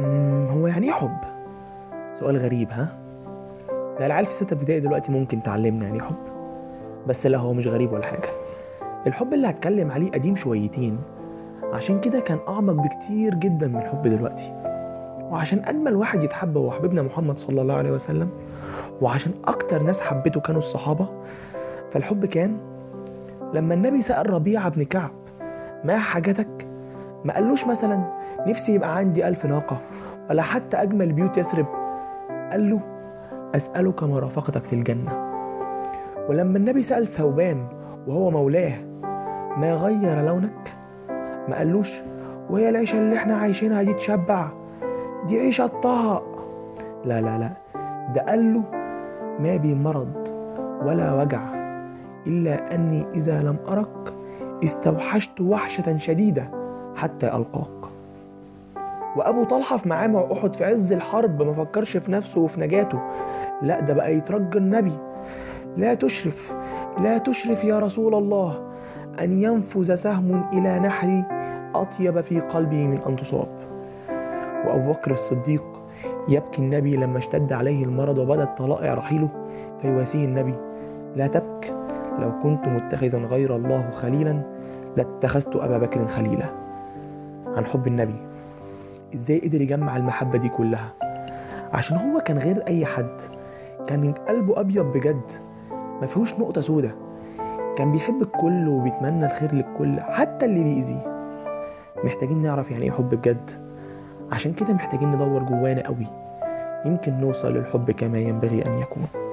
هو يعني إيه حب؟ سؤال غريب ها؟ ده العيال في ستة ابتدائي دلوقتي ممكن تعلمنا يعني إيه حب. بس لا هو مش غريب ولا حاجة. الحب اللي هتكلم عليه قديم شويتين عشان كده كان أعمق بكتير جدا من الحب دلوقتي. وعشان أجمل واحد يتحب هو حبيبنا محمد صلى الله عليه وسلم وعشان أكتر ناس حبته كانوا الصحابة. فالحب كان لما النبي سأل ربيعة بن كعب ما حاجتك؟ ما قالوش مثلا نفسي يبقى عندي ألف ناقة. ولا حتى أجمل بيوت يثرب قال له أسألك مرافقتك في الجنة. ولما النبي سأل ثوبان وهو مولاه ما غير لونك؟ ما قالوش وهي العيشة اللي إحنا عايشينها دي تشبع. دي عيشة طه لا لا لا. ده قال له ما بي مرض ولا وجع إلا أني إذا لم أرك استوحشت وحشة شديدة. حتى ألقاك. وأبو طلحة في معامع أحد في عز الحرب ما فكرش في نفسه وفي نجاته. لا ده بقى يترجى النبي. لا تشرف لا تشرف يا رسول الله أن ينفذ سهم إلى نحري أطيب في قلبي من أن تصاب. وأبو بكر الصديق يبكي النبي لما اشتد عليه المرض وبدت طلائع رحيله فيواسيه النبي. لا تبك لو كنت متخذا غير الله خليلا لاتخذت أبا بكر خليلا. عن حب النبي. إزاي قدر يجمع المحبة دي كلها؟ عشان هو كان غير أي حد. كان قلبه أبيض بجد. ما فيهوش نقطة سودة. كان بيحب الكل وبيتمنى الخير للكل حتى اللي بيأذيه. محتاجين نعرف يعني إيه حب بجد. عشان كده محتاجين ندور جوانا قوي. يمكن نوصل للحب كما ينبغي أن يكون.